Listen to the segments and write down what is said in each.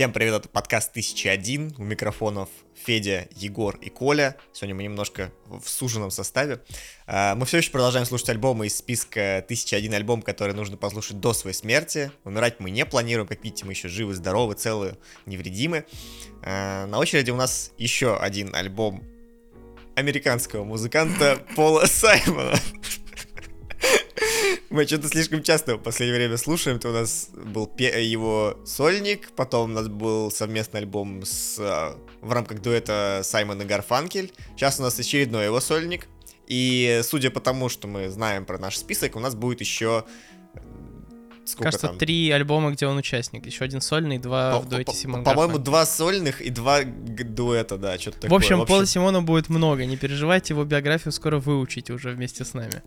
Всем привет, это подкаст 1001. У микрофонов Федя, Егор и Коля. Сегодня мы немножко в суженном составе. А, мы все еще продолжаем слушать альбомы из списка 1001 альбом, который нужно послушать до своей смерти. Умирать мы не планируем, как видите, мы еще живы, здоровы, целы, невредимы. А, на очереди у нас еще один альбом американского музыканта Пола Саймона. Мы что-то слишком часто в последнее время слушаем. То у нас был его сольник, потом у нас был совместный альбом с, а, в рамках дуэта Саймон и Гарфанкель. Сейчас у нас очередной его сольник. И судя по тому, что мы знаем про наш список, у нас будет еще Сколько Кажется, там? три альбома, где он участник. Еще один сольный, два по, в дуэте Симон По-моему, два сольных и два дуэта, да, что-то такое. В общем, Пола Симона будет много. Не переживайте, его биографию скоро выучите уже вместе с нами.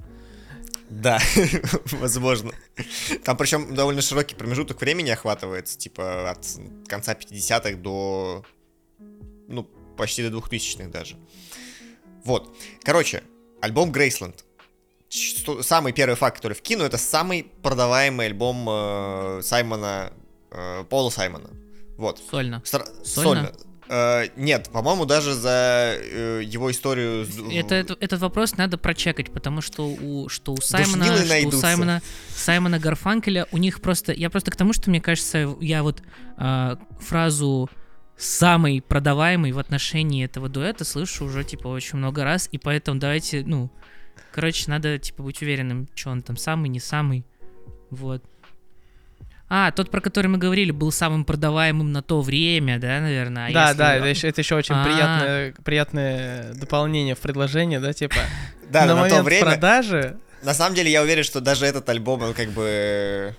Да, возможно. Там причем довольно широкий промежуток времени охватывается, типа от конца 50-х до, ну, почти до 2000-х даже. Вот. Короче, альбом Грейсленд. Самый первый факт, который вкину, это самый продаваемый альбом э, Саймона, э, Пола Саймона. Вот. Сольно. Стра- Сольно. Сольно. Э, нет, по-моему, даже за э, его историю... Это, это, этот вопрос надо прочекать, потому что у, что у Саймона, что у Саймона, Саймона Гарфанкеля, у них просто... Я просто к тому, что, мне кажется, я вот э, фразу самый продаваемый в отношении этого дуэта слышу уже, типа, очень много раз, и поэтому давайте, ну, короче, надо, типа, быть уверенным, что он там самый, не самый, вот. А, тот, про который мы говорили, был самым продаваемым на то время, да, наверное? А да, если... да, это еще, это еще очень а. приятное, приятное дополнение в предложение, да, типа. Да, на, момент то время... продажи. На самом деле, я уверен, что даже этот альбом, он как бы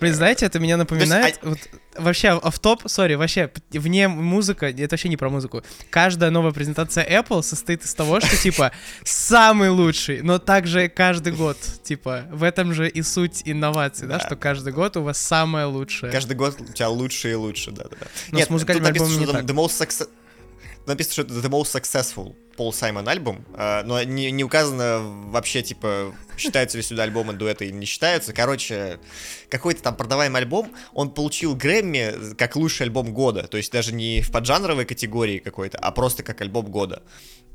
Блин, знаете, это меня напоминает... Есть, а... вот, вообще, автоп, сори, вообще, вне музыка, это вообще не про музыку. Каждая новая презентация Apple состоит из того, что, типа, самый лучший, но также каждый год, типа, в этом же и суть инноваций, да, что каждый год у вас самое лучшее. Каждый год у тебя лучше и лучше, да-да-да. Но Нет, с музыкальным альбомом не так. The most success... Написано, что это the most successful Пол Саймон альбом, а, но не, не указано вообще, типа, считаются ли сюда альбомы дуэта или не считаются. Короче, какой-то там продаваемый альбом, он получил Грэмми как лучший альбом года, то есть даже не в поджанровой категории какой-то, а просто как альбом года.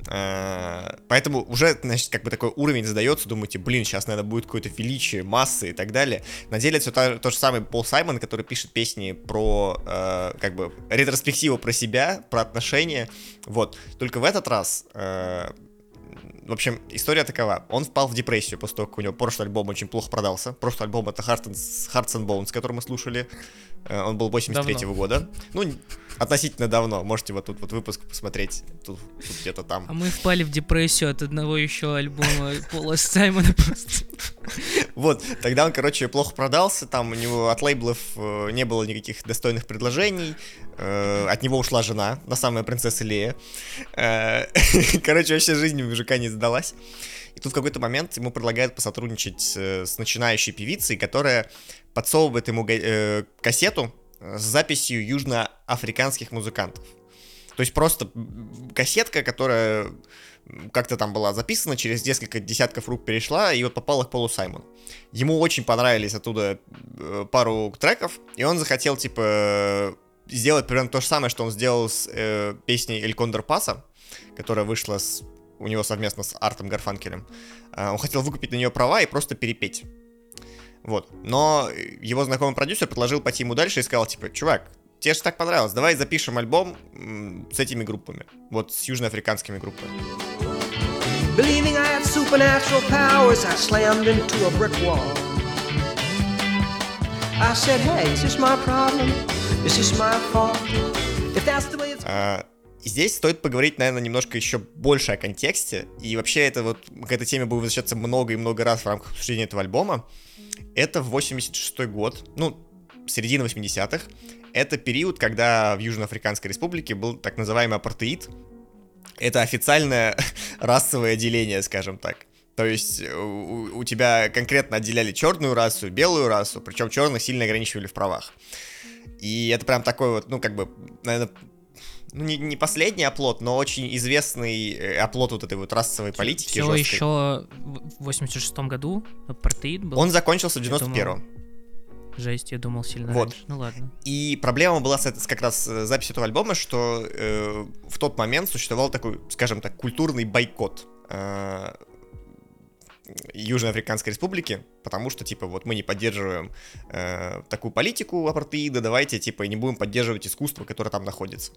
А, поэтому уже, значит, как бы такой уровень задается, думаете, блин, сейчас, наверное, будет какое-то величие, массы и так далее. На деле это то, то же самое Пол Саймон, который пишет песни про, э, как бы, ретроспективу про себя, про отношения, вот. Только в этот раз Э, в общем, история такова. Он впал в депрессию после того, как у него прошлый альбом очень плохо продался. Прошлый альбом это Hearts and, Hearts and Bones, который мы слушали. Э, он был 83 -го года. Ну, относительно давно. Можете вот тут вот выпуск посмотреть. Тут, тут где-то там. А мы впали в депрессию от одного еще альбома Пола Саймона просто. Вот, тогда он, короче, плохо продался. Там у него от лейблов э, не было никаких достойных предложений. Э, от него ушла жена, на самая принцесса Лея. Короче, вообще жизнь у мужика не сдалась. И тут в какой-то момент ему предлагают посотрудничать с начинающей певицей, которая подсовывает ему э, кассету с записью южноафриканских музыкантов. То есть просто кассетка, которая как-то там была записана, через несколько десятков рук перешла, и вот попала к Полу Саймону. Ему очень понравились оттуда э, пару треков, и он захотел, типа, сделать примерно то же самое, что он сделал с э, песней «Эль Кондор Паса», которая вышла с, у него совместно с Артом Гарфанкелем. Э, он хотел выкупить на нее права и просто перепеть. Вот. Но его знакомый продюсер предложил пойти ему дальше и сказал, типа, чувак, тебе же так понравилось, давай запишем альбом с этими группами. Вот с южноафриканскими группами. Believing I had supernatural powers, I slammed into a brick wall. I said, hey, is this my problem? Is this my fault? If that's the way it's... Uh, здесь стоит поговорить, наверное, немножко еще больше о контексте. И вообще это вот к этой теме будет возвращаться много и много раз в рамках обсуждения этого альбома. Это 86 год, ну, середина 80-х. Это период, когда в Южноафриканской республике был так называемый апартеид. Это официальное расовое деление, скажем так. То есть у, у тебя конкретно отделяли черную расу, белую расу, причем черных сильно ограничивали в правах. И это прям такой вот, ну, как бы, наверное, ну, не, не последний оплот, но очень известный э, оплот вот этой вот расовой политики. Все жесткой. еще в 86 году апартеид был. Он закончился в 91-м. Жесть, я думал сильно вот. раньше. Ну ладно. И проблема была с, с как раз с записью этого альбома, что э, в тот момент существовал такой, скажем так, культурный бойкот э, Южноафриканской Республики, потому что, типа, вот мы не поддерживаем э, такую политику апартеида, давайте, типа, не будем поддерживать искусство, которое там находится.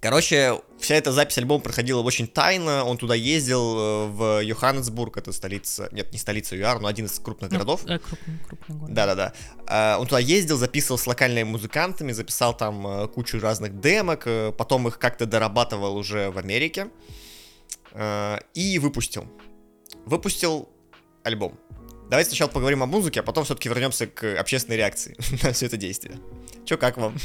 Короче, вся эта запись альбома проходила очень тайно. Он туда ездил э, в Йоханнесбург, это столица, нет, не столица ЮАР, но один из крупных ну, городов. Э, крупный, крупный город. Да-да-да. Э, он туда ездил, записывал с локальными музыкантами, записал там э, кучу разных демок, потом их как-то дорабатывал уже в Америке и выпустил. Выпустил альбом. Давайте сначала поговорим о музыке, а потом все-таки вернемся к общественной реакции на все это действие. Че, как вам?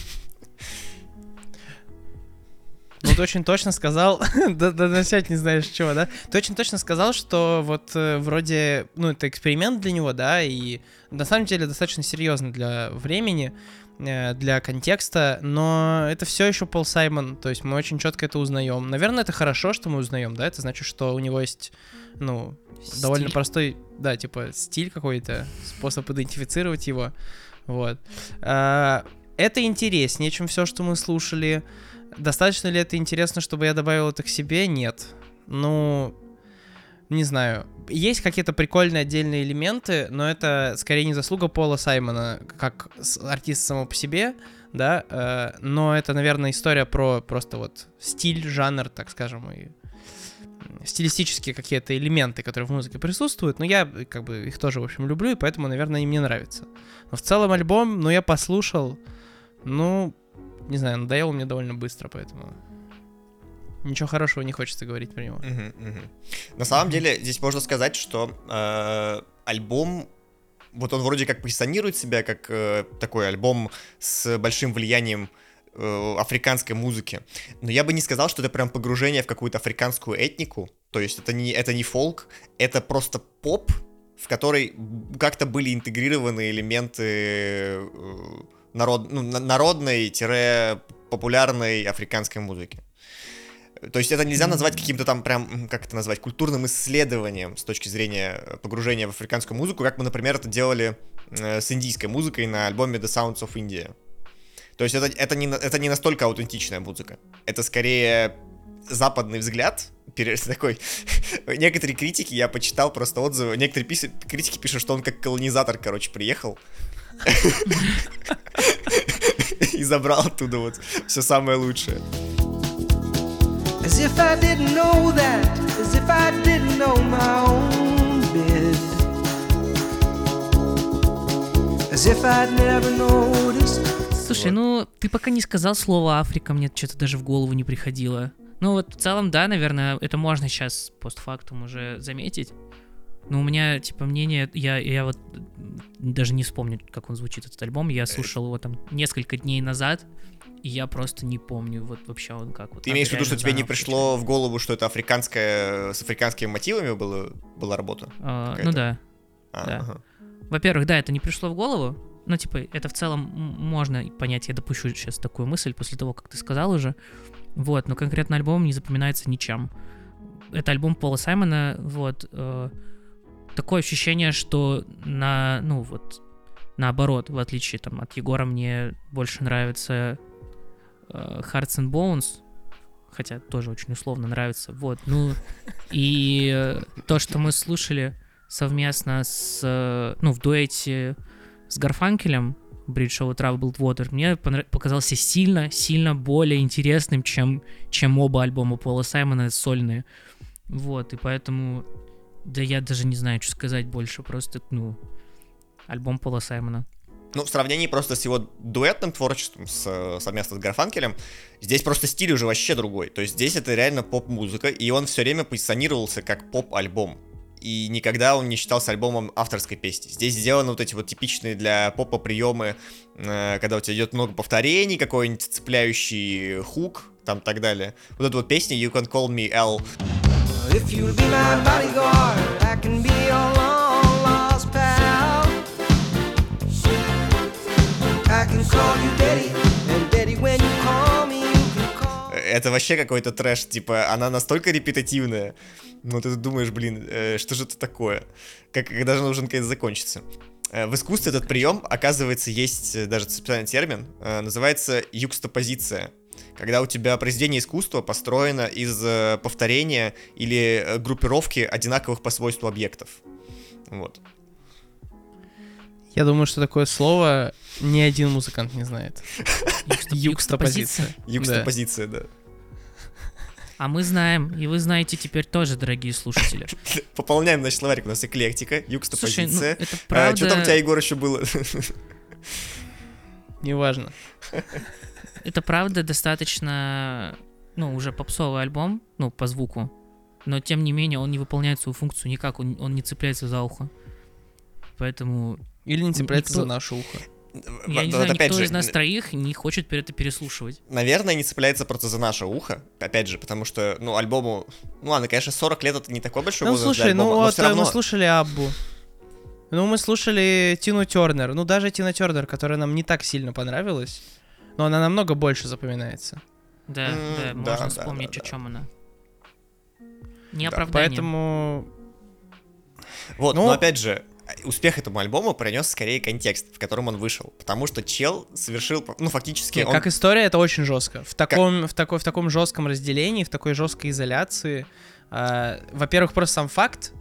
Ну, ты очень точно сказал, да, да, начать не знаешь чего, да? Ты очень точно сказал, что вот э, вроде, ну, это эксперимент для него, да, и на самом деле достаточно серьезно для времени, для контекста, но это все еще Пол Саймон, то есть мы очень четко это узнаем. Наверное, это хорошо, что мы узнаем, да, это значит, что у него есть, ну, стиль. довольно простой, да, типа стиль какой-то, способ идентифицировать его, вот. А, это интереснее, чем все, что мы слушали. Достаточно ли это интересно, чтобы я добавил это к себе? Нет. Ну, не знаю. Есть какие-то прикольные отдельные элементы, но это скорее не заслуга Пола Саймона, как артист само по себе, да, э, но это, наверное, история про просто вот стиль, жанр, так скажем, и стилистические какие-то элементы, которые в музыке присутствуют, но я как бы их тоже, в общем, люблю, и поэтому, наверное, им мне нравится. Но в целом альбом, ну, я послушал, ну, не знаю, надоело мне довольно быстро, поэтому ничего хорошего не хочется говорить про него. Uh-huh, uh-huh. На самом деле, здесь можно сказать, что э, альбом, вот он вроде как позиционирует себя как э, такой альбом с большим влиянием э, африканской музыки. Но я бы не сказал, что это прям погружение в какую-то африканскую этнику. То есть это не, это не фолк, это просто поп, в которой как-то были интегрированы элементы э, народ, ну, народной-популярной африканской музыки. То есть это нельзя назвать каким-то там прям, как это назвать, культурным исследованием с точки зрения погружения в африканскую музыку, как мы, например, это делали э, с индийской музыкой на альбоме The Sounds of India. То есть это, это, не, это не настолько аутентичная музыка. Это скорее западный взгляд, такой, некоторые критики, я почитал просто отзывы, некоторые пис... критики пишут, что он как колонизатор, короче, приехал, и забрал оттуда вот все самое лучшее. As if I didn't know that, as if I didn't know my own bed. As if I'd never noticed. Слушай, ну ты пока не сказал слово Африка, мне что-то даже в голову не приходило. Ну вот в целом, да, наверное, это можно сейчас постфактум уже заметить. Ну, у меня, типа, мнение, я, я вот даже не вспомню, как он звучит, этот альбом. Я слушал его там несколько дней назад, и я просто не помню вот вообще он как. Вот, Ты имеешь в виду, что тебе не пришло в голову, что это африканская, с африканскими мотивами было, была работа? А, ну да. А, да. Ага. Во-первых, да, это не пришло в голову. Ну, типа, это в целом можно понять. Я допущу сейчас такую мысль после того, как ты сказал уже. Вот, но конкретно альбом не запоминается ничем. Это альбом Пола Саймона, вот, э, такое ощущение, что на, ну вот, наоборот, в отличие там от Егора, мне больше нравится Hearts and Bones, хотя тоже очень условно нравится, вот, ну, и э, то, что мы слушали совместно с, э, ну, в дуэте с Гарфанкелем, Bridge Over Troubled Water, мне показался сильно, сильно более интересным, чем, чем оба альбома Пола Саймона сольные. Вот, и поэтому да я даже не знаю, что сказать больше. Просто, ну, альбом Пола Саймона. Ну, в сравнении просто с его дуэтным творчеством, с, совместно с Гарфанкелем, здесь просто стиль уже вообще другой. То есть здесь это реально поп-музыка, и он все время позиционировался как поп-альбом. И никогда он не считался альбомом авторской песни. Здесь сделаны вот эти вот типичные для попа приемы, э, когда у тебя идет много повторений, какой-нибудь цепляющий хук, там так далее. Вот эта вот песня You Can Call Me L. Это вообще какой-то трэш, типа, она настолько репетативная, но ты думаешь, блин, э, что же это такое? Как, когда же нужен конец закончиться? Э, в искусстве этот прием, оказывается, есть э, даже специальный термин, э, называется юкстопозиция. Когда у тебя произведение искусства построено из повторения или группировки одинаковых по свойству объектов. Вот. Я думаю, что такое слово ни один музыкант не знает. Юкстопозиция. Юкстопозиция, да. А мы знаем, и вы знаете теперь тоже, дорогие слушатели. Пополняем наш словарик, у нас эклектика, юкстопозиция. Слушай, ну, это правда... А, что там у тебя, Егор, еще было? Неважно. Это правда достаточно, ну, уже попсовый альбом, ну, по звуку, но тем не менее он не выполняет свою функцию никак, он, он не цепляется за ухо. Поэтому... Или не цепляется никто... за наше ухо. Я не знаю, никто же, из нас троих не хочет это переслушивать. Наверное, не цепляется просто за наше ухо, опять же, потому что, ну, альбому... Ну ладно, конечно, 40 лет это не такой большой ну, возраст слушай, для альбома, ну вот равно... мы слушали Аббу. Ну, мы слушали Тину Тернер. Ну, даже Тина Тернер, которая нам не так сильно понравилась, но она намного больше запоминается. Да, mm, да, можно да, вспомнить, да, да, о чем она. Не да, Поэтому... Вот, ну, но опять же, успех этому альбому принес скорее контекст, в котором он вышел. Потому что чел совершил, ну, фактически... он... Как история, это очень жестко. В таком, как... в такой, в таком жестком разделении, в такой жесткой изоляции. Э, во-первых, просто сам факт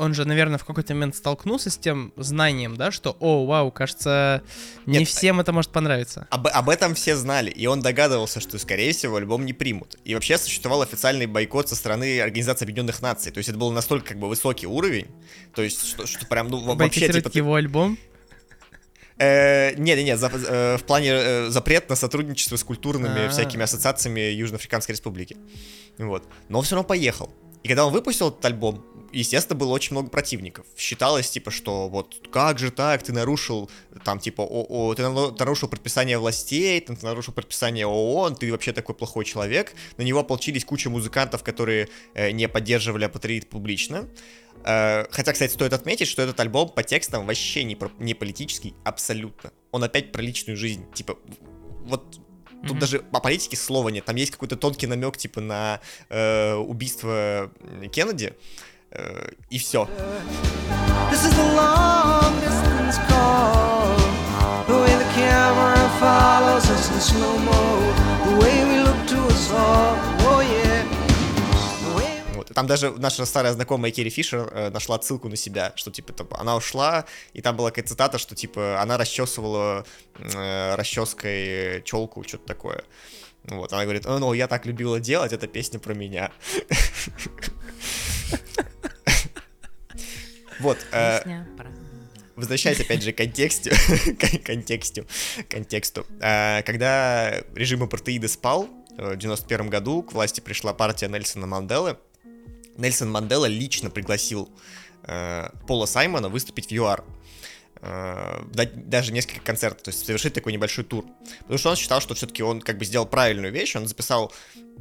он же, наверное, в какой-то момент столкнулся с тем знанием, да, что, о, вау, кажется, не Нет, всем это может понравиться. Об, об этом все знали, и он догадывался, что, скорее всего, альбом не примут. И вообще существовал официальный бойкот со стороны Организации Объединенных Наций, то есть это был настолько, как бы, высокий уровень, то есть, что, что прям, ну, вообще, типа... его альбом? Э, нет, нет, нет, э, в плане э, запрет на сотрудничество с культурными А-а-а. всякими ассоциациями Южноафриканской Республики. Вот. Но он все равно поехал. И когда он выпустил этот альбом, естественно, было очень много противников. Считалось, типа, что вот как же так, ты нарушил, там, типа, о, о, ты нарушил предписание властей, ты нарушил предписание ООН, ты вообще такой плохой человек. На него ополчились куча музыкантов, которые э, не поддерживали апатриид публично. Э, хотя, кстати, стоит отметить, что этот альбом по текстам вообще не, про, не политический абсолютно. Он опять про личную жизнь. Типа, вот Тут mm-hmm. даже о политике слова нет. Там есть какой-то тонкий намек, типа, на э, убийство Кеннеди. Э, и все. This is the long distance call. The way the camera follows us in slow mo. The way we look to us all. Oh yeah. Там даже наша старая знакомая Керри Фишер э, нашла ссылку на себя, что типа там, она ушла, и там была какая-то цитата, что типа она расчесывала э, расческой челку, что-то такое. Вот, она говорит, ну, я так любила делать, это песня про меня. Вот. Э, возвращаясь опять же к контексту, контексту, контексту. Э, когда режим апартеида спал, в 91 году к власти пришла партия Нельсона Манделы. Нельсон Мандела лично пригласил э, Пола Саймона выступить в ЮАР. Э, дать даже несколько концертов, то есть совершить такой небольшой тур. Потому что он считал, что все-таки он как бы сделал правильную вещь, он записал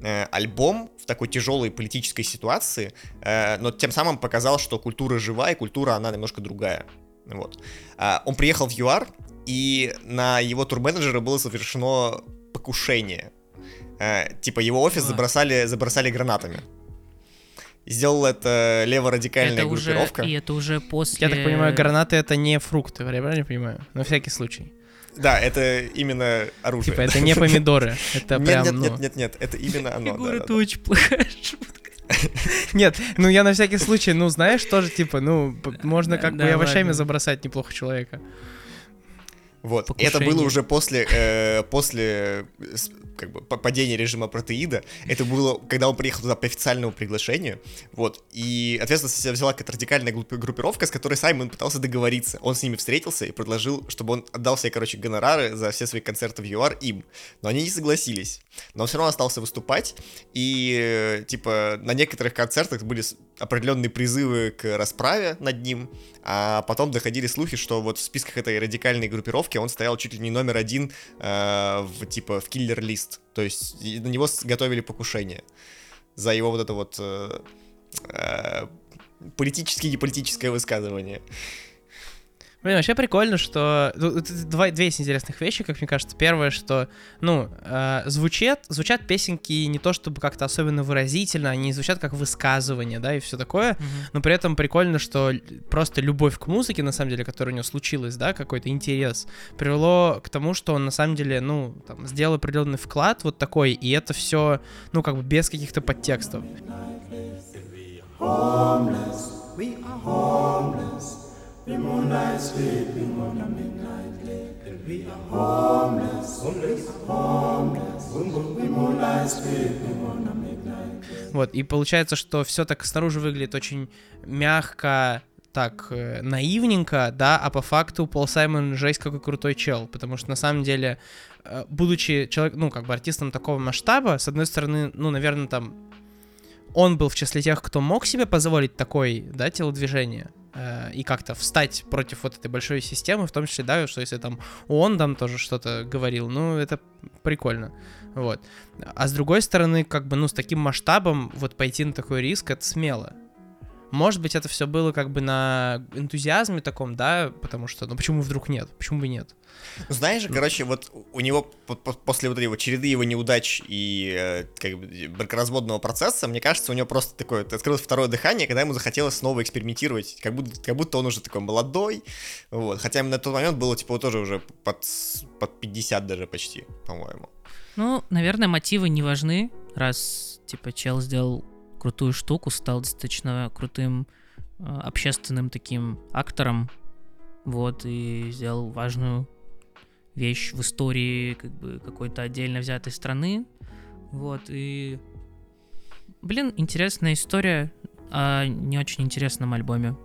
э, альбом в такой тяжелой политической ситуации, э, но тем самым показал, что культура жива, и культура, она немножко другая. Вот. Э, он приехал в ЮАР, и на его турменеджера было совершено покушение. Э, типа его офис забросали, забросали гранатами сделал это леворадикальная это группировка. Уже, и это уже после... Я так понимаю, гранаты это не фрукты, я правильно понимаю? На всякий случай. Да, это именно оружие. Типа, это не помидоры, это нет, прям, нет, ну... нет, нет, нет, это именно оно. Фигура, это очень плохая шутка. Нет, ну я на всякий случай, ну знаешь, тоже типа, ну можно как бы овощами забросать неплохо человека. Вот. Покушение. Это было уже после, э, после как бы падения режима протеида. Это было, когда он приехал туда по официальному приглашению. Вот. И ответственность взяла какая-то радикальная группировка, с которой Саймон пытался договориться. Он с ними встретился и предложил, чтобы он отдал все, короче, гонорары за все свои концерты в ЮАР им. Но они не согласились. Но он все равно остался выступать. И, типа, на некоторых концертах были определенные призывы к расправе над ним. А потом доходили слухи, что вот в списках этой радикальной группировки он стоял чуть ли не номер один э, в типа в киллер-лист. То есть на него готовили покушение за его вот это вот э, э, политическое и неполитическое высказывание. Блин, вообще прикольно, что... Два, две есть интересных вещи, как мне кажется. Первое, что, ну, э, звучат, звучат песенки не то чтобы как-то особенно выразительно, они звучат как высказывание, да, и все такое, mm-hmm. но при этом прикольно, что просто любовь к музыке, на самом деле, которая у него случилась, да, какой-то интерес, привело к тому, что он, на самом деле, ну, там, сделал определенный вклад вот такой, и это все, ну, как бы без каких-то подтекстов. Homeless, we are homeless. The moonlight sleeping on a midnight lake. We are homeless, homeless, homeless. We moonlight sleeping on a midnight lake. Вот, и получается, что все так снаружи выглядит очень мягко, так э, наивненько, да, а по факту Пол Саймон жесть какой крутой чел, потому что на самом деле, э, будучи человек, ну, как бы артистом такого масштаба, с одной стороны, ну, наверное, там он был в числе тех, кто мог себе позволить такой, да, телодвижение, Э, и как-то встать против вот этой большой системы, в том числе, да, что если там он там тоже что-то говорил, ну, это прикольно, вот. А с другой стороны, как бы, ну, с таким масштабом вот пойти на такой риск, это смело, может быть, это все было как бы на энтузиазме таком, да, потому что, ну почему вдруг нет? Почему бы нет? Знаешь, короче, вот у него после вот этой вот череды его неудач и э, как бы бракоразводного процесса, мне кажется, у него просто такое открылось второе дыхание, когда ему захотелось снова экспериментировать, как будто, как будто он уже такой молодой, вот, хотя на тот момент было, типа, тоже уже под, под 50 даже почти, по-моему. Ну, наверное, мотивы не важны, раз, типа, чел сделал крутую штуку, стал достаточно крутым э, общественным таким актором, вот, и сделал важную вещь в истории как бы какой-то отдельно взятой страны, вот, и... Блин, интересная история о не очень интересном альбоме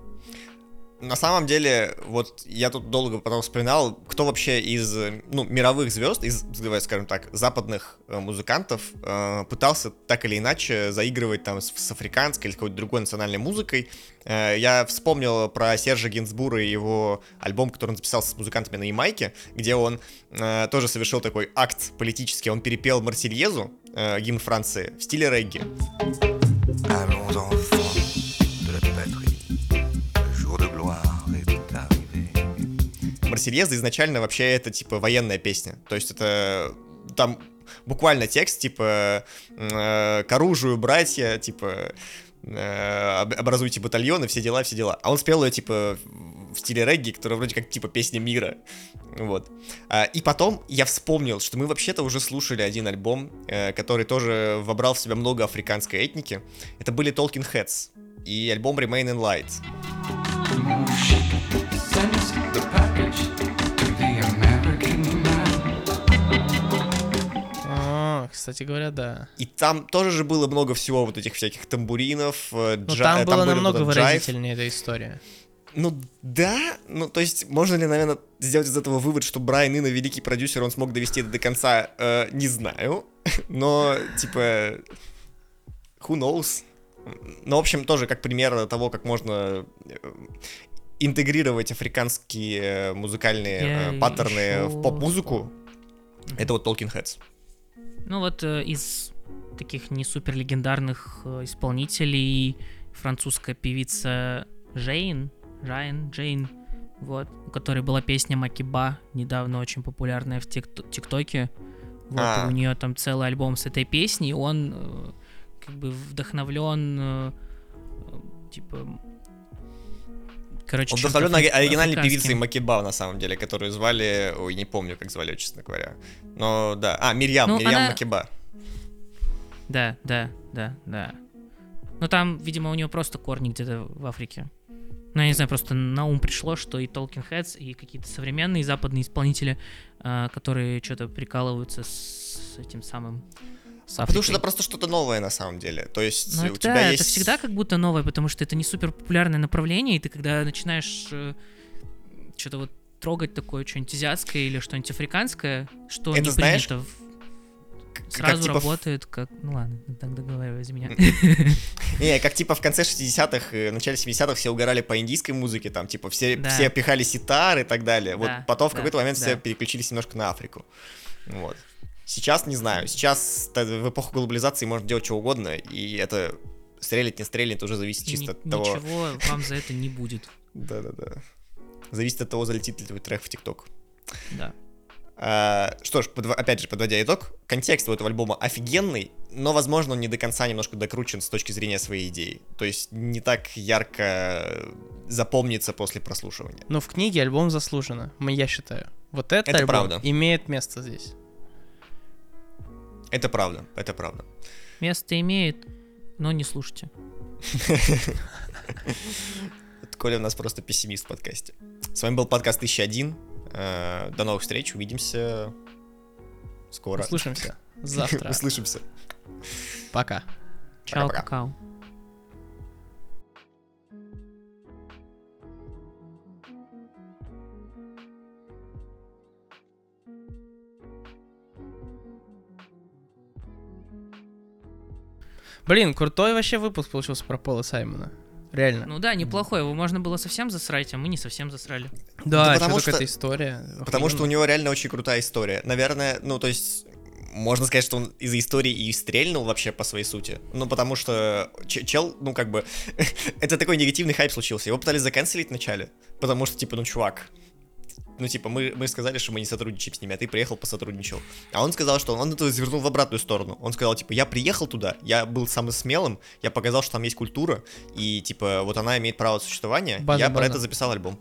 на самом деле, вот я тут долго потом вспоминал, кто вообще из, ну, мировых звезд, из, скажем так, западных э, музыкантов э, пытался так или иначе заигрывать там с, с африканской или какой-то другой национальной музыкой. Э, я вспомнил про Сержа Гинзбура и его альбом, который он записал с музыкантами на Ямайке, где он э, тоже совершил такой акт политический. Он перепел Марсельезу, э, гимн Франции, в стиле регги. Марсельеза изначально вообще это, типа, военная песня. То есть это там буквально текст, типа, э, к оружию, братья, типа, э, образуйте батальоны, все дела, все дела. А он спел ее, типа, в стиле регги, которая вроде как, типа, песня мира. Вот. А, и потом я вспомнил, что мы вообще-то уже слушали один альбом, э, который тоже вобрал в себя много африканской этники. Это были Talking Heads и альбом Remain in Light. Кстати говоря, да. И там тоже же было много всего вот этих всяких тамбуринов, э, Но джа... там, там было намного выразительнее эта история. Ну да, ну то есть можно ли, наверное, сделать из этого вывод, что Брайан Инна великий продюсер, он смог довести это до конца, э, не знаю, но типа who knows. Ну, в общем, тоже как пример того, как можно э, интегрировать африканские музыкальные Я паттерны еще... в поп-музыку, это вот Talking Heads. Ну вот э, из таких не супер легендарных э, исполнителей французская певица Жейн, Жайн, Джейн, вот, у которой была песня Макиба, недавно очень популярная в тик- ТикТоке. Вот, а. у нее там целый альбом с этой песней, он э, как бы вдохновлен, типа, Короче, Он вдохновлен оригинальной певицей Макиба, на самом деле, которую звали... Ой, не помню, как звали, честно говоря. Но да. А, Мирьям, ну, Мирьям она... Макиба. Да, да, да, да. Ну там, видимо, у нее просто корни где-то в Африке. Ну, я не знаю, просто на ум пришло, что и Talking Heads, и какие-то современные западные исполнители, э, которые что-то прикалываются с этим самым с Африкой. Потому что это просто что-то новое на самом деле. То есть ну, у тебя да, есть... это всегда как будто новое, потому что это не супер популярное направление, и ты когда начинаешь э, что-то вот трогать такое что-нибудь азиатское или что-нибудь африканское, что это, не знаешь, принято в сразу как, типа, работает как... Ну ладно, так договаривай за меня. Не, как типа в конце 60-х, э, начале 70-х все угорали по индийской музыке, там типа все, все пихали ситар и так далее. Вот потом в какой-то момент все переключились немножко на Африку. Вот. Сейчас не знаю. Сейчас в эпоху глобализации можно делать что угодно, и это стрелять, не стрелять, уже зависит чисто от того... Ничего вам за это не будет. Да-да-да. Зависит от того, залетит ли твой трек в ТикТок. Да. А, что ж, опять же, подводя итог, контекст у этого альбома офигенный, но, возможно, он не до конца немножко докручен с точки зрения своей идеи. То есть не так ярко запомнится после прослушивания. Но в книге альбом заслуженно, я считаю. Вот это, это альбом правда. имеет место здесь. Это правда, это правда. Место имеет, но не слушайте. Коля у нас просто пессимист в подкасте. С вами был подкаст 1001. Э, до новых встреч, увидимся скоро. Услышимся завтра. Услышимся. Пока. Чао, какао. Блин, крутой вообще выпуск получился про Пола Саймона. Реально. Ну да, неплохой. Его можно было совсем засрать, а мы не совсем засрали. Да, да потому что эта история. Потому что у него реально очень крутая история. Наверное, ну то есть можно сказать, что он из-за истории и стрельнул вообще по своей сути. Ну, потому что чел, ну, как бы, это такой негативный хайп случился. Его пытались заканцелить вначале, потому что, типа, ну, чувак, ну, типа, мы, мы сказали, что мы не сотрудничаем с ними, а ты приехал, посотрудничал. А он сказал, что он это завернул в обратную сторону. Он сказал, типа, я приехал туда, я был самым смелым, я показал, что там есть культура, и, типа, вот она имеет право существования, база, я база. про это записал альбом.